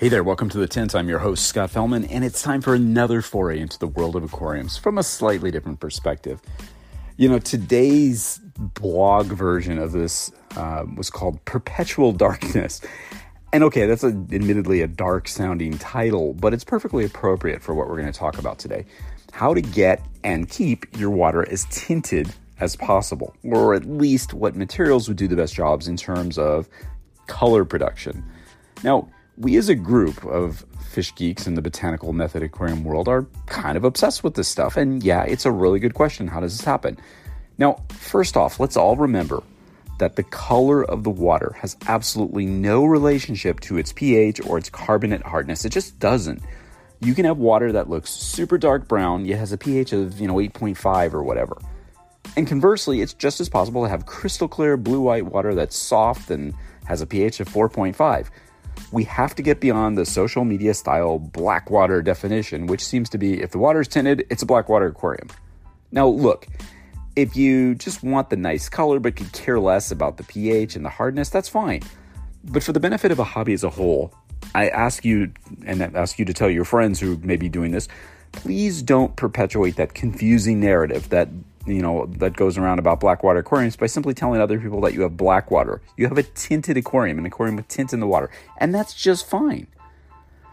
Hey there, welcome to the tint. I'm your host, Scott Fellman, and it's time for another foray into the world of aquariums from a slightly different perspective. You know, today's blog version of this uh, was called Perpetual Darkness. And okay, that's a, admittedly a dark sounding title, but it's perfectly appropriate for what we're going to talk about today how to get and keep your water as tinted as possible, or at least what materials would do the best jobs in terms of color production. Now, we as a group of fish geeks in the botanical method aquarium world are kind of obsessed with this stuff. And yeah, it's a really good question. How does this happen? Now, first off, let's all remember that the color of the water has absolutely no relationship to its pH or its carbonate hardness. It just doesn't. You can have water that looks super dark brown, yet has a pH of, you know, 8.5 or whatever. And conversely, it's just as possible to have crystal clear blue white water that's soft and has a pH of 4.5 we have to get beyond the social media style blackwater definition, which seems to be if the water is tinted, it's a blackwater aquarium. Now, look, if you just want the nice color but could care less about the pH and the hardness, that's fine. But for the benefit of a hobby as a whole, I ask you and ask you to tell your friends who may be doing this, please don't perpetuate that confusing narrative that you know that goes around about blackwater aquariums by simply telling other people that you have black water. You have a tinted aquarium, an aquarium with tint in the water, and that's just fine.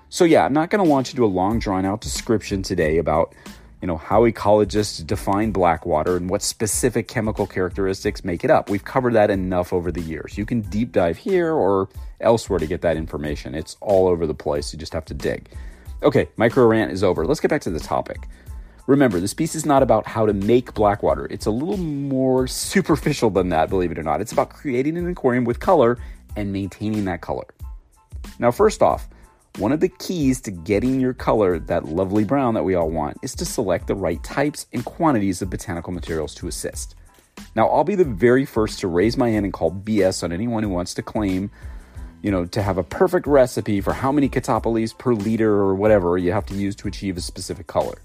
So yeah, I'm not going to launch into a long drawn out description today about you know how ecologists define black water and what specific chemical characteristics make it up. We've covered that enough over the years. You can deep dive here or elsewhere to get that information. It's all over the place. You just have to dig. Okay, micro rant is over. Let's get back to the topic. Remember, this piece is not about how to make black water. It's a little more superficial than that, believe it or not. It's about creating an aquarium with color and maintaining that color. Now, first off, one of the keys to getting your color, that lovely brown that we all want, is to select the right types and quantities of botanical materials to assist. Now, I'll be the very first to raise my hand and call BS on anyone who wants to claim, you know, to have a perfect recipe for how many catopolys per liter or whatever you have to use to achieve a specific color.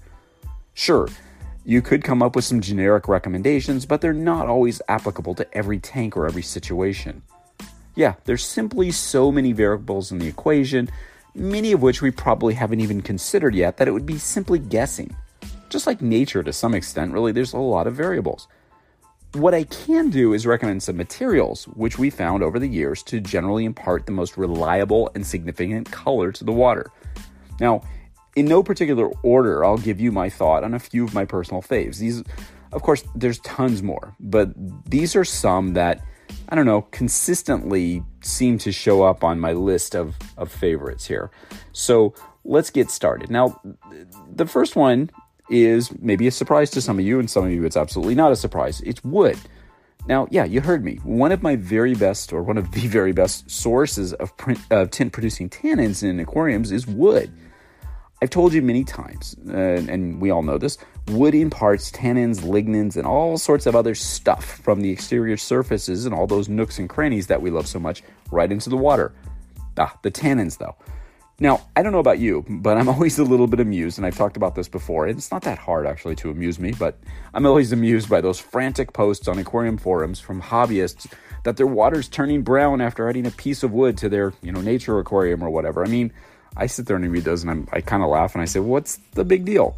Sure, you could come up with some generic recommendations, but they're not always applicable to every tank or every situation. Yeah, there's simply so many variables in the equation, many of which we probably haven't even considered yet, that it would be simply guessing. Just like nature to some extent, really, there's a lot of variables. What I can do is recommend some materials, which we found over the years to generally impart the most reliable and significant color to the water. Now, in no particular order, I'll give you my thought on a few of my personal faves. These, of course, there's tons more, but these are some that I don't know consistently seem to show up on my list of, of favorites here. So let's get started. Now, the first one is maybe a surprise to some of you, and some of you it's absolutely not a surprise. It's wood. Now, yeah, you heard me. One of my very best, or one of the very best sources of print, uh, tint producing tannins in aquariums is wood. I've told you many times, uh, and we all know this wood imparts tannins, lignins, and all sorts of other stuff from the exterior surfaces and all those nooks and crannies that we love so much right into the water. Ah, the tannins, though. Now, I don't know about you, but I'm always a little bit amused, and I've talked about this before. And it's not that hard actually to amuse me, but I'm always amused by those frantic posts on aquarium forums from hobbyists that their water's turning brown after adding a piece of wood to their, you know, nature aquarium or whatever. I mean, I sit there and read those and I'm, I kind of laugh and I say, what's the big deal?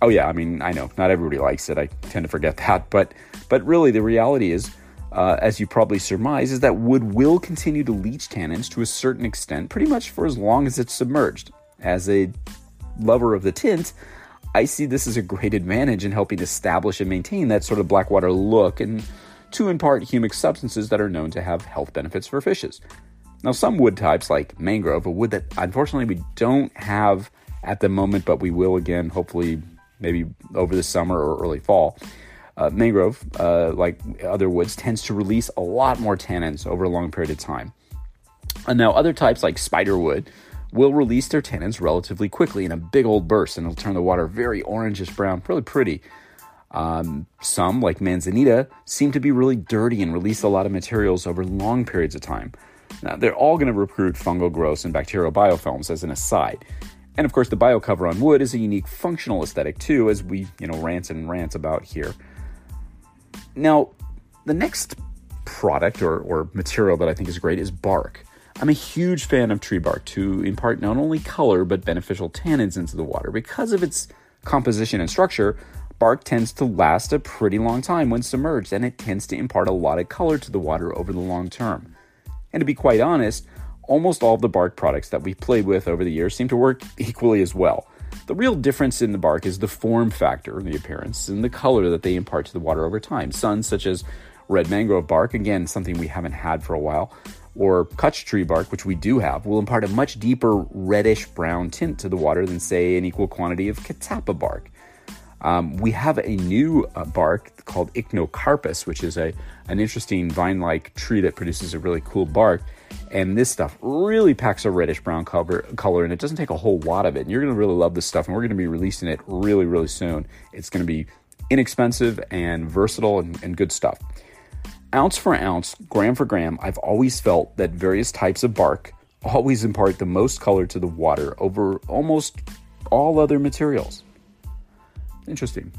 Oh yeah, I mean, I know not everybody likes it. I tend to forget that, but but really the reality is, uh, as you probably surmise, is that wood will continue to leach tannins to a certain extent, pretty much for as long as it's submerged. As a lover of the tint, I see this as a great advantage in helping establish and maintain that sort of blackwater look and to impart humic substances that are known to have health benefits for fishes. Now, some wood types, like mangrove, a wood that unfortunately we don't have at the moment, but we will again, hopefully, maybe over the summer or early fall. Uh, mangrove, uh, like other woods, tends to release a lot more tannins over a long period of time. And now, other types like spiderwood will release their tannins relatively quickly in a big old burst, and it'll turn the water very orangish brown, really pretty. Um, some, like manzanita, seem to be really dirty and release a lot of materials over long periods of time. Now, they're all going to recruit fungal growths and bacterial biofilms as an aside. And of course, the biocover on wood is a unique functional aesthetic too, as we, you know, rant and rant about here. Now, the next product or, or material that I think is great is bark. I'm a huge fan of tree bark to impart not only color but beneficial tannins into the water. Because of its composition and structure, bark tends to last a pretty long time when submerged, and it tends to impart a lot of color to the water over the long term. And to be quite honest, almost all of the bark products that we've played with over the years seem to work equally as well. The real difference in the bark is the form factor, the appearance, and the color that they impart to the water over time. Some, such as red mangrove bark, again, something we haven't had for a while, or Kutch tree bark, which we do have, will impart a much deeper reddish brown tint to the water than, say, an equal quantity of Catappa bark. Um, we have a new uh, bark called Ichnocarpus, which is a an interesting vine-like tree that produces a really cool bark. And this stuff really packs a reddish brown color, color, and it doesn't take a whole lot of it. And you're going to really love this stuff, and we're going to be releasing it really, really soon. It's going to be inexpensive and versatile and, and good stuff. Ounce for ounce, gram for gram, I've always felt that various types of bark always impart the most color to the water over almost all other materials. Interesting.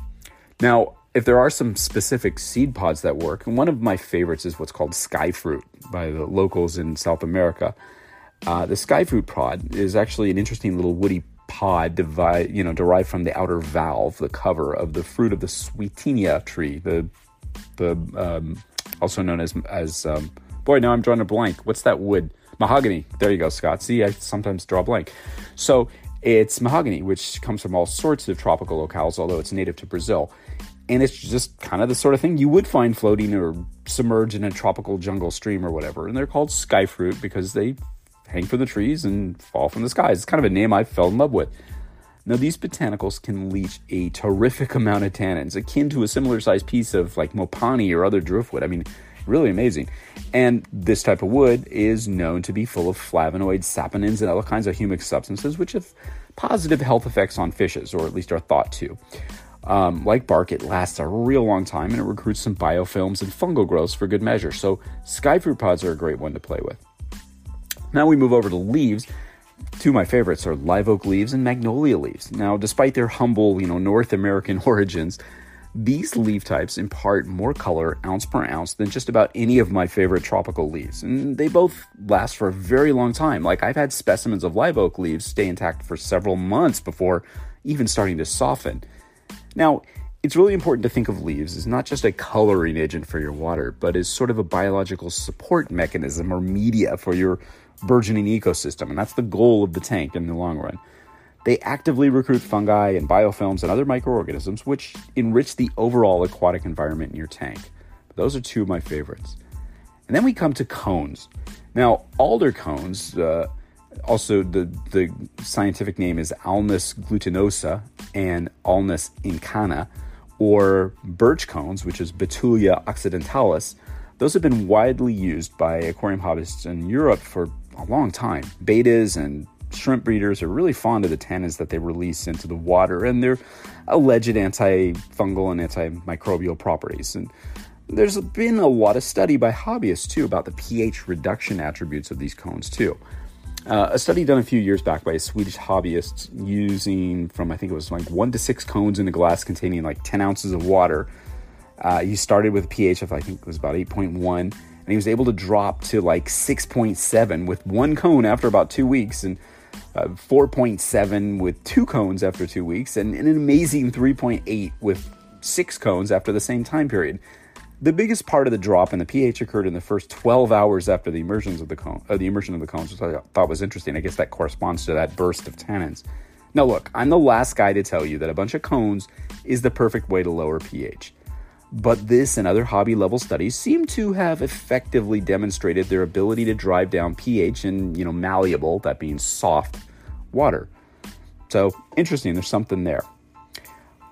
Now, if there are some specific seed pods that work, and one of my favorites is what's called sky fruit by the locals in South America. Uh, the sky fruit pod is actually an interesting little woody pod divide, you know, derived from the outer valve, the cover of the fruit of the Swietenia tree, the the um, also known as as um, boy. Now I'm drawing a blank. What's that wood? Mahogany. There you go, Scott. See, I sometimes draw a blank. So it's mahogany, which comes from all sorts of tropical locales, although it's native to Brazil. And it's just kind of the sort of thing you would find floating or submerged in a tropical jungle stream or whatever. And they're called sky fruit because they hang from the trees and fall from the skies. It's kind of a name I fell in love with. Now, these botanicals can leach a terrific amount of tannins, akin to a similar sized piece of like mopani or other driftwood. I mean, really amazing. And this type of wood is known to be full of flavonoids, saponins, and other kinds of humic substances, which have positive health effects on fishes, or at least are thought to. Um, like bark, it lasts a real long time and it recruits some biofilms and fungal growths for good measure. So, skyfruit pods are a great one to play with. Now we move over to leaves. Two of my favorites are live oak leaves and magnolia leaves. Now, despite their humble, you know, North American origins, these leaf types impart more color ounce per ounce than just about any of my favorite tropical leaves, and they both last for a very long time. Like, I've had specimens of live oak leaves stay intact for several months before even starting to soften. Now, it's really important to think of leaves as not just a coloring agent for your water, but as sort of a biological support mechanism or media for your burgeoning ecosystem, and that's the goal of the tank in the long run. They actively recruit fungi and biofilms and other microorganisms, which enrich the overall aquatic environment in your tank. Those are two of my favorites. And then we come to cones. Now, alder cones, uh, also the, the scientific name is Alnus glutinosa and Alnus incana, or birch cones, which is Betula occidentalis, those have been widely used by aquarium hobbyists in Europe for a long time. Bettas and shrimp breeders are really fond of the tannins that they release into the water and their alleged antifungal and antimicrobial properties. And there's been a lot of study by hobbyists too about the pH reduction attributes of these cones too. Uh, a study done a few years back by a Swedish hobbyist using from I think it was like one to six cones in a glass containing like 10 ounces of water. Uh, he started with a pH of I think it was about 8.1 and he was able to drop to like 6.7 with one cone after about two weeks and uh, 4.7 with two cones after two weeks, and, and an amazing 3.8 with six cones after the same time period. The biggest part of the drop in the pH occurred in the first 12 hours after the immersions of the cone, uh, the immersion of the cones, which I thought was interesting. I guess that corresponds to that burst of tannins. Now, look, I'm the last guy to tell you that a bunch of cones is the perfect way to lower pH. But this and other hobby level studies seem to have effectively demonstrated their ability to drive down pH in, you know, malleable, that being soft, water. So interesting, there's something there.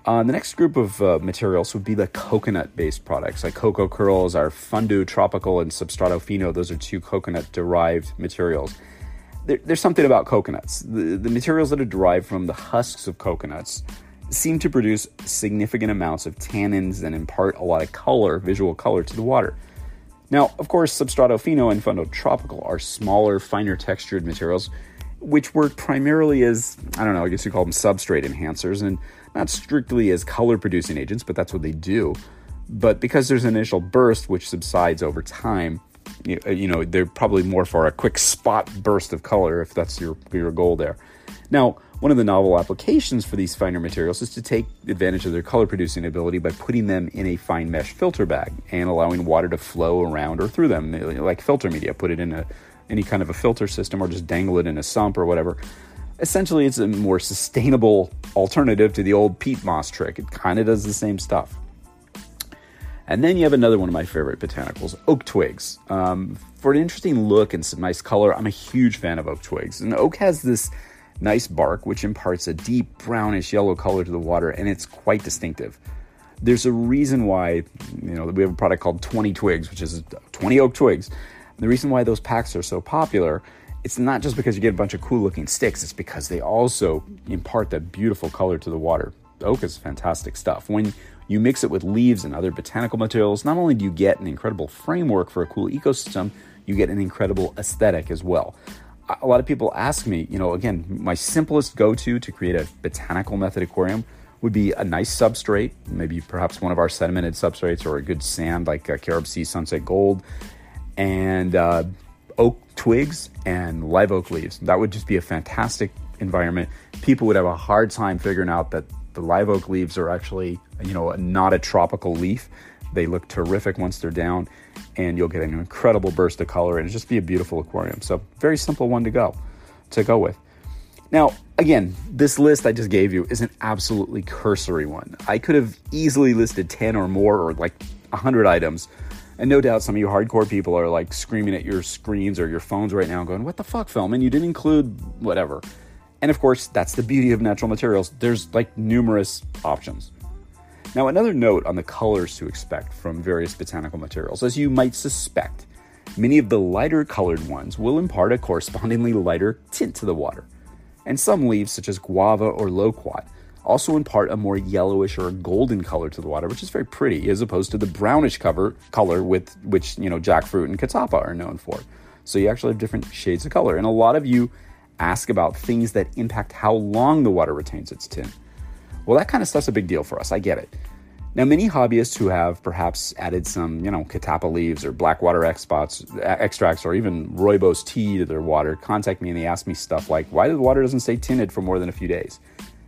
Uh, the next group of uh, materials would be the coconut based products like cocoa curls, our Fundo Tropical, and Substrato Fino. Those are two coconut derived materials. There, there's something about coconuts. The, the materials that are derived from the husks of coconuts seem to produce significant amounts of tannins and impart a lot of color, visual color, to the water. Now, of course, Substrato Fino and Fundo Tropical are smaller, finer textured materials, which work primarily as, I don't know, I guess you call them substrate enhancers, and not strictly as color producing agents, but that's what they do. But because there's an initial burst which subsides over time, you uh, know, they're probably more for a quick spot burst of color if that's your, your goal there. Now, one of the novel applications for these finer materials is to take advantage of their color producing ability by putting them in a fine mesh filter bag and allowing water to flow around or through them, like filter media. Put it in a, any kind of a filter system or just dangle it in a sump or whatever. Essentially, it's a more sustainable alternative to the old peat moss trick. It kind of does the same stuff. And then you have another one of my favorite botanicals, oak twigs. Um, for an interesting look and some nice color, I'm a huge fan of oak twigs. And oak has this nice bark, which imparts a deep brownish yellow color to the water, and it's quite distinctive. There's a reason why, you know, we have a product called 20 Twigs, which is 20 oak twigs. The reason why those packs are so popular, it's not just because you get a bunch of cool looking sticks, it's because they also impart that beautiful color to the water. Oak is fantastic stuff. When you mix it with leaves and other botanical materials, not only do you get an incredible framework for a cool ecosystem, you get an incredible aesthetic as well a lot of people ask me, you know, again, my simplest go to to create a botanical method aquarium would be a nice substrate, maybe perhaps one of our sedimented substrates or a good sand like a CaribSea sunset gold, and uh, oak twigs and live oak leaves. That would just be a fantastic environment. People would have a hard time figuring out that the live oak leaves are actually, you know, not a tropical leaf. They look terrific once they're down and you'll get an incredible burst of color and it'll just be a beautiful aquarium. So very simple one to go to go with. Now, again, this list I just gave you is an absolutely cursory one. I could have easily listed 10 or more or like 100 items. And no doubt some of you hardcore people are like screaming at your screens or your phones right now going, What the fuck, Fellman? You didn't include whatever. And of course, that's the beauty of natural materials. There's like numerous options. Now, another note on the colors to expect from various botanical materials. As you might suspect, many of the lighter colored ones will impart a correspondingly lighter tint to the water. And some leaves, such as guava or loquat, also impart a more yellowish or golden color to the water, which is very pretty, as opposed to the brownish cover color with which you know jackfruit and catappa are known for. So you actually have different shades of color. And a lot of you ask about things that impact how long the water retains its tint. Well, that kind of stuff's a big deal for us. I get it. Now, many hobbyists who have perhaps added some, you know, catappa leaves or blackwater extracts or even rooibos tea to their water contact me and they ask me stuff like, why the water doesn't stay tinted for more than a few days?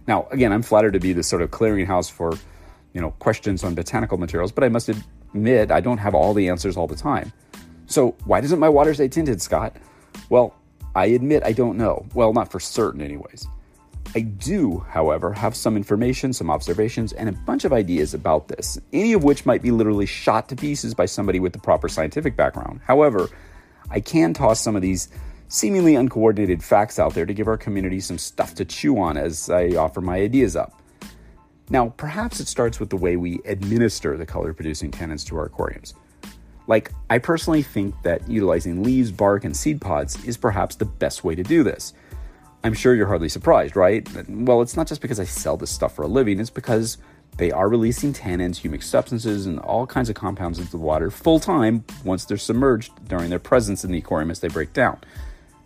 Now, again, I'm flattered to be this sort of clearinghouse for, you know, questions on botanical materials, but I must admit I don't have all the answers all the time. So, why doesn't my water stay tinted, Scott? Well, I admit I don't know. Well, not for certain, anyways. I do, however, have some information, some observations, and a bunch of ideas about this, any of which might be literally shot to pieces by somebody with the proper scientific background. However, I can toss some of these seemingly uncoordinated facts out there to give our community some stuff to chew on as I offer my ideas up. Now, perhaps it starts with the way we administer the color producing tannins to our aquariums. Like, I personally think that utilizing leaves, bark, and seed pods is perhaps the best way to do this. I'm sure you're hardly surprised, right? Well, it's not just because I sell this stuff for a living, it's because they are releasing tannins, humic substances, and all kinds of compounds into the water full time once they're submerged during their presence in the aquarium as they break down.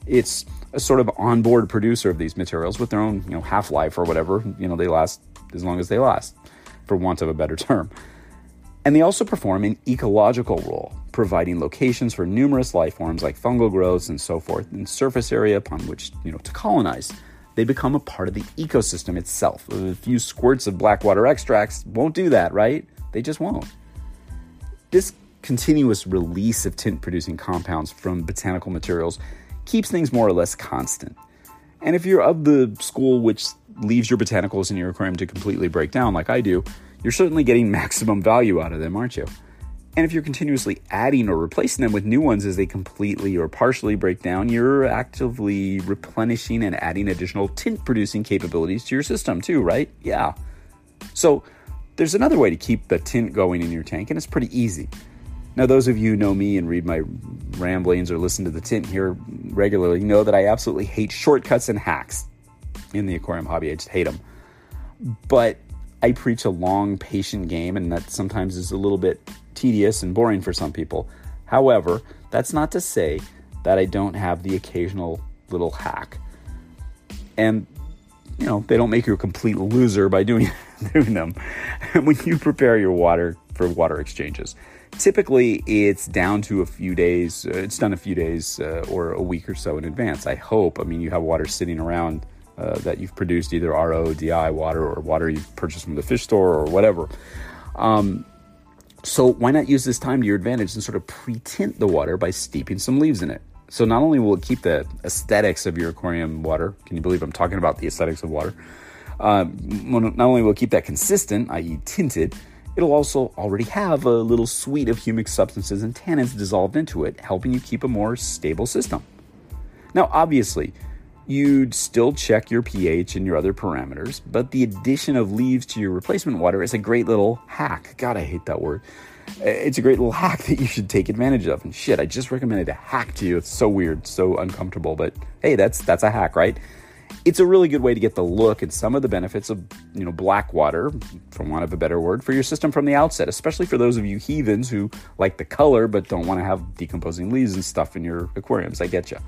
It's a sort of onboard producer of these materials with their own, you know, half life or whatever. You know, they last as long as they last, for want of a better term. And they also perform an ecological role, providing locations for numerous life forms like fungal growths and so forth, and surface area upon which you know to colonize. They become a part of the ecosystem itself. A few squirts of blackwater extracts won't do that, right? They just won't. This continuous release of tint producing compounds from botanical materials keeps things more or less constant. And if you're of the school which leaves your botanicals in your aquarium to completely break down, like I do, you're certainly getting maximum value out of them, aren't you? And if you're continuously adding or replacing them with new ones as they completely or partially break down, you're actively replenishing and adding additional tint producing capabilities to your system, too, right? Yeah. So there's another way to keep the tint going in your tank, and it's pretty easy. Now, those of you who know me and read my ramblings or listen to the tint here regularly know that I absolutely hate shortcuts and hacks in the aquarium hobby. I just hate them. But I preach a long, patient game, and that sometimes is a little bit tedious and boring for some people. However, that's not to say that I don't have the occasional little hack. And, you know, they don't make you a complete loser by doing, doing them. when you prepare your water for water exchanges, typically it's down to a few days, uh, it's done a few days uh, or a week or so in advance. I hope. I mean, you have water sitting around uh, that you've produced either RO, DI water, or water you've purchased from the fish store or whatever. Um, so why not use this time to your advantage and sort of pre-tint the water by steeping some leaves in it? So not only will it keep the aesthetics of your aquarium water, can you believe I'm talking about the aesthetics of water? Um, not only will it keep that consistent, i.e., tinted, it'll also already have a little suite of humic substances and tannins dissolved into it, helping you keep a more stable system. Now, obviously, you'd still check your pH and your other parameters, but the addition of leaves to your replacement water is a great little hack. God, I hate that word. It's a great little hack that you should take advantage of. And shit, I just recommended a hack to you. It's so weird, so uncomfortable, but hey, that's that's a hack, right? It's a really good way to get the look and some of the benefits of, you know, black water, for want of a better word, for your system from the outset, especially for those of you heathens who like the color but don't want to have decomposing leaves and stuff in your aquariums. I get you.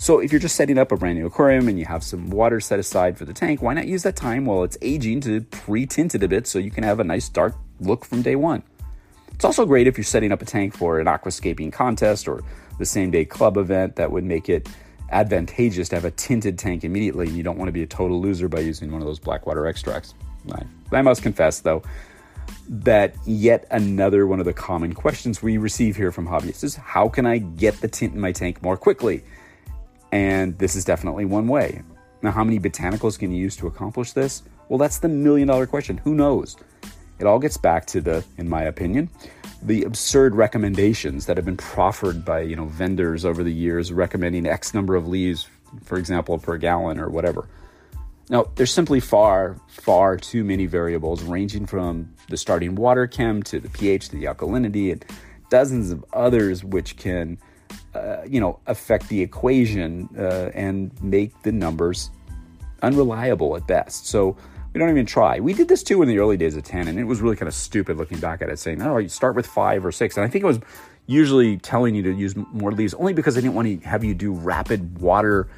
So if you're just setting up a brand new aquarium and you have some water set aside for the tank, why not use that time while it's aging to pre-tint it a bit so you can have a nice dark look from day one. It's also great if you're setting up a tank for an aquascaping contest or the same day club event that would make it advantageous to have a tinted tank immediately and you don't want to be a total loser by using one of those black water extracts. I, I must confess though that yet another one of the common questions we receive here from hobbyists is how can I get the tint in my tank more quickly? And this is definitely one way. Now, how many botanicals can you use to accomplish this? Well, that's the million dollar question. Who knows? It all gets back to the, in my opinion, the absurd recommendations that have been proffered by you know vendors over the years recommending X number of leaves, for example, per gallon or whatever. Now, there's simply far, far too many variables ranging from the starting water chem to the pH to the alkalinity and dozens of others which can uh, you know, affect the equation uh, and make the numbers unreliable at best. So we don't even try. We did this too in the early days of Tannin, and it was really kind of stupid looking back at it, saying, oh, you start with five or six. And I think it was usually telling you to use more leaves only because I didn't want to have you do rapid water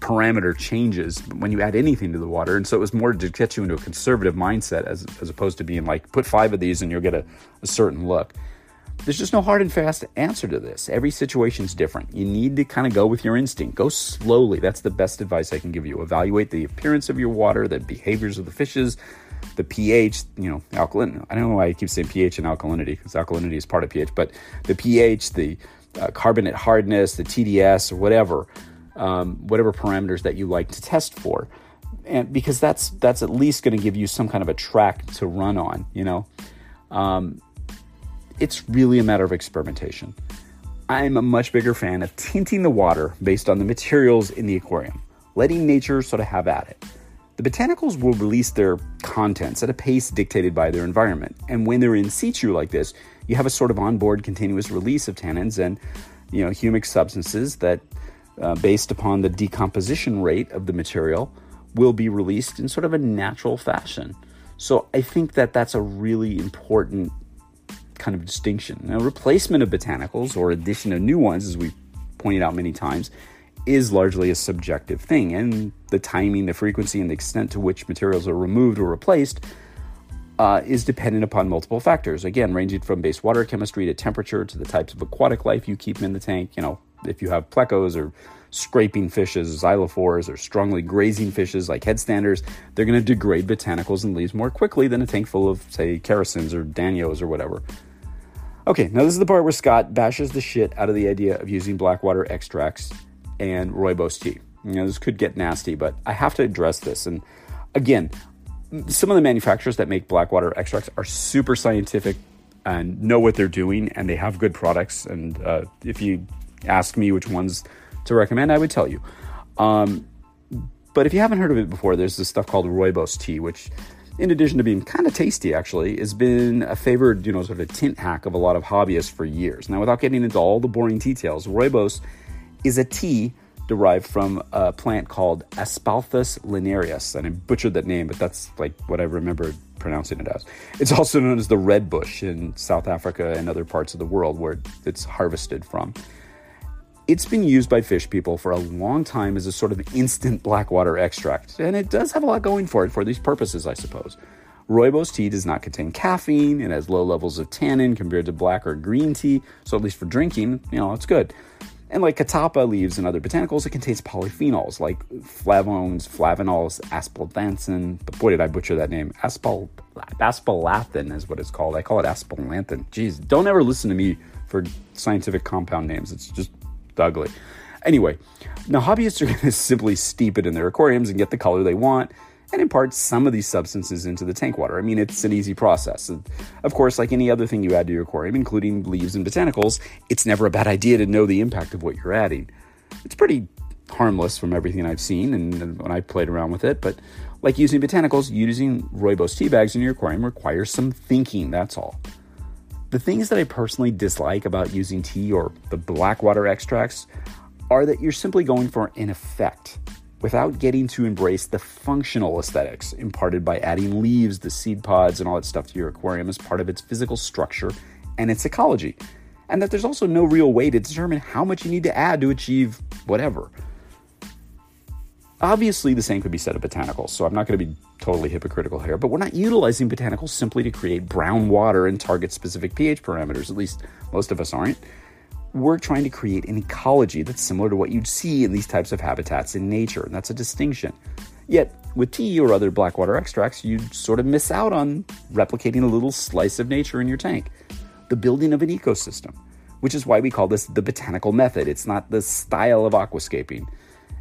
parameter changes when you add anything to the water. And so it was more to get you into a conservative mindset as, as opposed to being like, put five of these and you'll get a, a certain look. There's just no hard and fast answer to this. Every situation is different. You need to kind of go with your instinct. Go slowly. That's the best advice I can give you. Evaluate the appearance of your water, the behaviors of the fishes, the pH, you know, alkaline. I don't know why I keep saying pH and alkalinity because alkalinity is part of pH, but the pH, the uh, carbonate hardness, the TDS, or whatever, um, whatever parameters that you like to test for, and because that's that's at least going to give you some kind of a track to run on, you know. Um, it's really a matter of experimentation. I'm a much bigger fan of tinting the water based on the materials in the aquarium, letting nature sort of have at it. The botanicals will release their contents at a pace dictated by their environment, and when they're in situ like this, you have a sort of onboard continuous release of tannins and you know humic substances that, uh, based upon the decomposition rate of the material, will be released in sort of a natural fashion. So I think that that's a really important kind of distinction. Now, replacement of botanicals or addition of new ones, as we pointed out many times, is largely a subjective thing, and the timing, the frequency, and the extent to which materials are removed or replaced uh, is dependent upon multiple factors. Again, ranging from base water chemistry to temperature to the types of aquatic life you keep in the tank. You know, if you have plecos or scraping fishes, xylophores, or strongly grazing fishes like headstanders, they're going to degrade botanicals and leaves more quickly than a tank full of, say, characins or danios or whatever. Okay, now this is the part where Scott bashes the shit out of the idea of using blackwater extracts and rooibos tea. You know, this could get nasty, but I have to address this. And again, some of the manufacturers that make blackwater extracts are super scientific and know what they're doing, and they have good products. And uh, if you ask me which ones to recommend, I would tell you. Um, but if you haven't heard of it before, there's this stuff called rooibos tea, which in addition to being kind of tasty, actually, has been a favored, you know, sort of a tint hack of a lot of hobbyists for years. Now, without getting into all the boring details, rooibos is a tea derived from a plant called Aspalathus linearis. And I butchered that name, but that's like what I remember pronouncing it as. It's also known as the red bush in South Africa and other parts of the world where it's harvested from. It's been used by fish people for a long time as a sort of instant black water extract, and it does have a lot going for it for these purposes, I suppose. Rooibos tea does not contain caffeine. It has low levels of tannin compared to black or green tea, so at least for drinking, you know, it's good. And like catappa leaves and other botanicals, it contains polyphenols like flavones, flavanols, aspalanthin. But boy, did I butcher that name. Aspal, aspalathin is what it's called. I call it aspalanthin. Jeez, don't ever listen to me for scientific compound names. It's just ugly. Anyway, now hobbyists are going to simply steep it in their aquariums and get the color they want and impart some of these substances into the tank water. I mean, it's an easy process. Of course, like any other thing you add to your aquarium, including leaves and botanicals, it's never a bad idea to know the impact of what you're adding. It's pretty harmless from everything I've seen and when I played around with it, but like using botanicals, using rooibos tea bags in your aquarium requires some thinking, that's all. The things that I personally dislike about using tea or the black water extracts are that you're simply going for an effect without getting to embrace the functional aesthetics imparted by adding leaves, the seed pods, and all that stuff to your aquarium as part of its physical structure and its ecology. And that there's also no real way to determine how much you need to add to achieve whatever. Obviously, the same could be said of botanicals, so I'm not going to be totally hypocritical here, but we're not utilizing botanicals simply to create brown water and target specific pH parameters, at least most of us aren't. We're trying to create an ecology that's similar to what you'd see in these types of habitats in nature, and that's a distinction. Yet, with tea or other blackwater extracts, you sort of miss out on replicating a little slice of nature in your tank, the building of an ecosystem, which is why we call this the botanical method. It's not the style of aquascaping.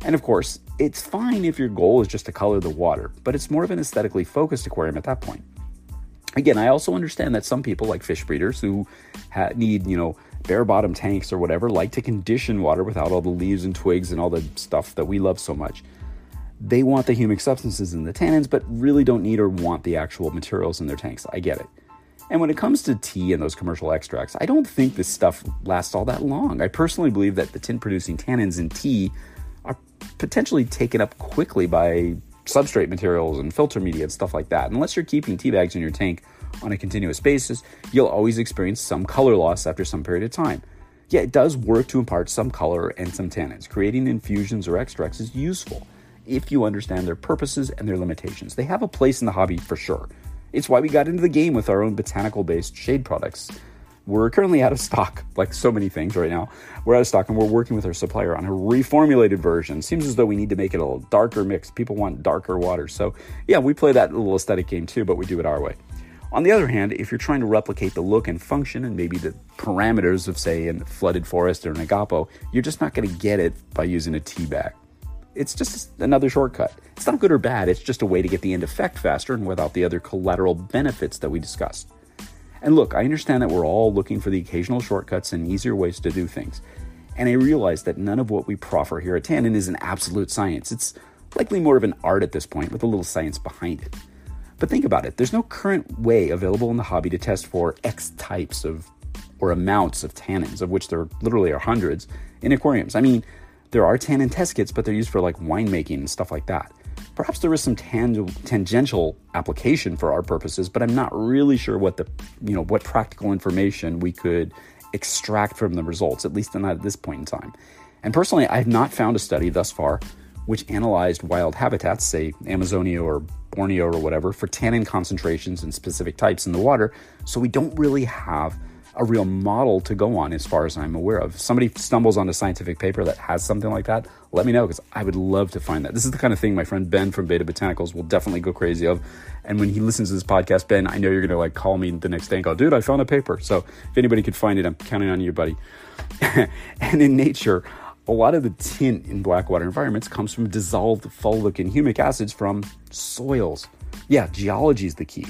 And of course, it's fine if your goal is just to color the water, but it's more of an aesthetically focused aquarium at that point. Again, I also understand that some people, like fish breeders who ha- need, you know, bare bottom tanks or whatever, like to condition water without all the leaves and twigs and all the stuff that we love so much. They want the humic substances in the tannins, but really don't need or want the actual materials in their tanks. I get it. And when it comes to tea and those commercial extracts, I don't think this stuff lasts all that long. I personally believe that the tin producing tannins in tea are potentially taken up quickly by substrate materials and filter media and stuff like that. Unless you're keeping tea bags in your tank on a continuous basis, you'll always experience some color loss after some period of time. Yeah, it does work to impart some color and some tannins. Creating infusions or extracts is useful if you understand their purposes and their limitations. They have a place in the hobby for sure. It's why we got into the game with our own botanical based shade products we're currently out of stock, like so many things right now. We're out of stock and we're working with our supplier on a reformulated version. Seems as though we need to make it a little darker mix. People want darker water. So, yeah, we play that little aesthetic game too, but we do it our way. On the other hand, if you're trying to replicate the look and function and maybe the parameters of, say, a flooded forest or an igapó, you're just not going to get it by using a tea bag. It's just another shortcut. It's not good or bad, it's just a way to get the end effect faster and without the other collateral benefits that we discussed. And look, I understand that we're all looking for the occasional shortcuts and easier ways to do things. And I realize that none of what we proffer here at Tannin is an absolute science. It's likely more of an art at this point with a little science behind it. But think about it there's no current way available in the hobby to test for X types of or amounts of tannins, of which there literally are hundreds, in aquariums. I mean, there are tannin test kits, but they're used for like winemaking and stuff like that. Perhaps there is some tang- tangential application for our purposes, but I'm not really sure what the you know what practical information we could extract from the results, at least not at this point in time. And personally, I have not found a study thus far which analyzed wild habitats, say Amazonia or Borneo or whatever, for tannin concentrations and specific types in the water. So we don't really have a real model to go on as far as I'm aware of. If somebody stumbles on a scientific paper that has something like that, let me know because I would love to find that. This is the kind of thing my friend Ben from Beta Botanicals will definitely go crazy of. And when he listens to this podcast, Ben, I know you're going to like call me the next day and go, dude, I found a paper. So if anybody could find it, I'm counting on you, buddy. and in nature, a lot of the tint in blackwater environments comes from dissolved fulvic and humic acids from soils. Yeah, geology is the key.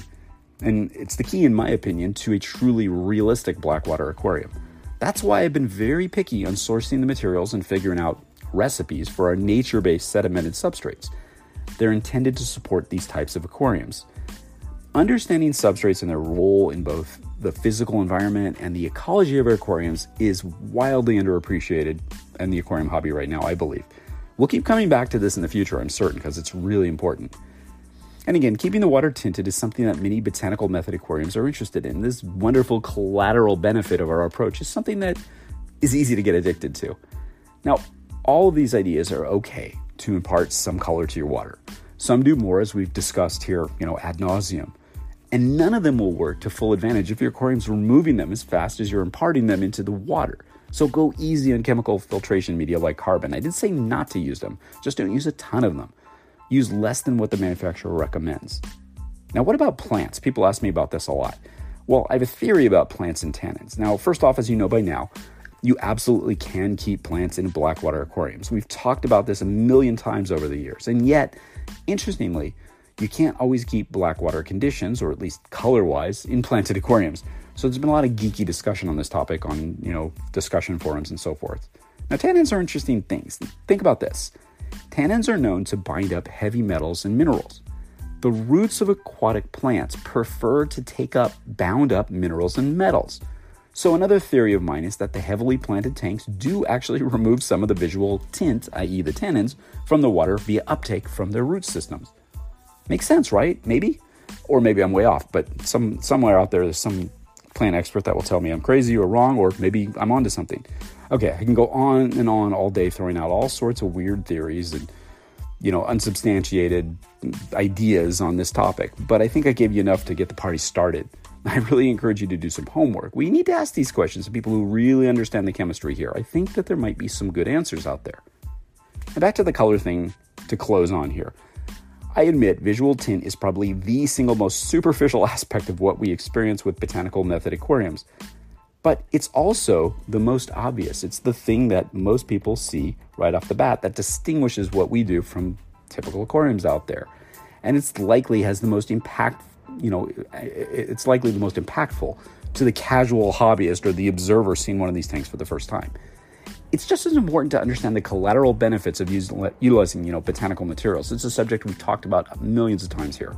And it's the key, in my opinion, to a truly realistic blackwater aquarium. That's why I've been very picky on sourcing the materials and figuring out recipes for our nature based sedimented substrates. They're intended to support these types of aquariums. Understanding substrates and their role in both the physical environment and the ecology of our aquariums is wildly underappreciated in the aquarium hobby right now, I believe. We'll keep coming back to this in the future, I'm certain, because it's really important. And again, keeping the water tinted is something that many botanical method aquariums are interested in. This wonderful collateral benefit of our approach is something that is easy to get addicted to. Now, all of these ideas are okay to impart some color to your water. Some do more, as we've discussed here, you know, ad nauseum. And none of them will work to full advantage if your aquarium's removing them as fast as you're imparting them into the water. So go easy on chemical filtration media like carbon. I did say not to use them, just don't use a ton of them. Use less than what the manufacturer recommends. Now, what about plants? People ask me about this a lot. Well, I have a theory about plants and tannins. Now, first off, as you know by now, you absolutely can keep plants in blackwater aquariums. We've talked about this a million times over the years. And yet, interestingly, you can't always keep blackwater conditions, or at least color wise, in planted aquariums. So there's been a lot of geeky discussion on this topic on, you know, discussion forums and so forth. Now, tannins are interesting things. Think about this tannins are known to bind up heavy metals and minerals. The roots of aquatic plants prefer to take up bound up minerals and metals. So, another theory of mine is that the heavily planted tanks do actually remove some of the visual tint, i.e., the tannins, from the water via uptake from their root systems. Makes sense, right? Maybe? Or maybe I'm way off, but some somewhere out there there's some plant expert that will tell me I'm crazy or wrong, or maybe I'm onto something. Okay, I can go on and on all day throwing out all sorts of weird theories and you know unsubstantiated ideas on this topic, but I think I gave you enough to get the party started. I really encourage you to do some homework. We need to ask these questions to people who really understand the chemistry here. I think that there might be some good answers out there. And back to the color thing to close on here. I admit visual tint is probably the single most superficial aspect of what we experience with botanical method aquariums. But it's also the most obvious. It's the thing that most people see right off the bat that distinguishes what we do from typical aquariums out there. And it's likely has the most impact, you know, it's likely the most impactful to the casual hobbyist or the observer seeing one of these tanks for the first time it's just as important to understand the collateral benefits of using utilizing, you know, botanical materials. It's a subject we've talked about millions of times here.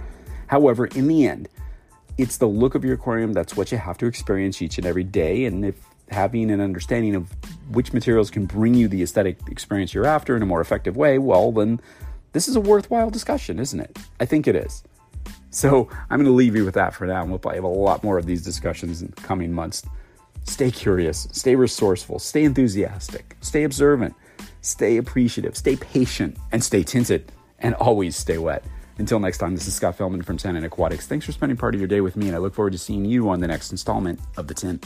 However, in the end, it's the look of your aquarium that's what you have to experience each and every day. And if having an understanding of which materials can bring you the aesthetic experience you're after in a more effective way, well, then this is a worthwhile discussion, isn't it? I think it is. So I'm going to leave you with that for now, and we'll probably have a lot more of these discussions in coming months. Stay curious, stay resourceful, stay enthusiastic, stay observant, stay appreciative, stay patient, and stay tinted, and always stay wet. Until next time, this is Scott Fellman from Tannin Aquatics. Thanks for spending part of your day with me, and I look forward to seeing you on the next installment of The Tint.